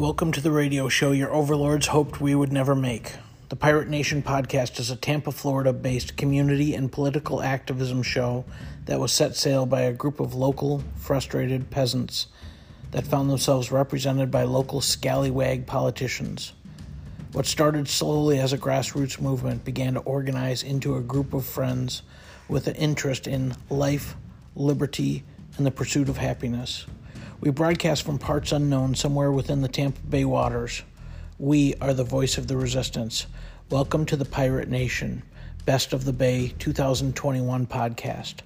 Welcome to the radio show your overlords hoped we would never make. The Pirate Nation podcast is a Tampa, Florida based community and political activism show that was set sail by a group of local, frustrated peasants that found themselves represented by local scallywag politicians. What started slowly as a grassroots movement began to organize into a group of friends with an interest in life, liberty, and the pursuit of happiness. We broadcast from parts unknown somewhere within the Tampa Bay waters. We are the voice of the resistance. Welcome to the Pirate Nation, Best of the Bay 2021 podcast.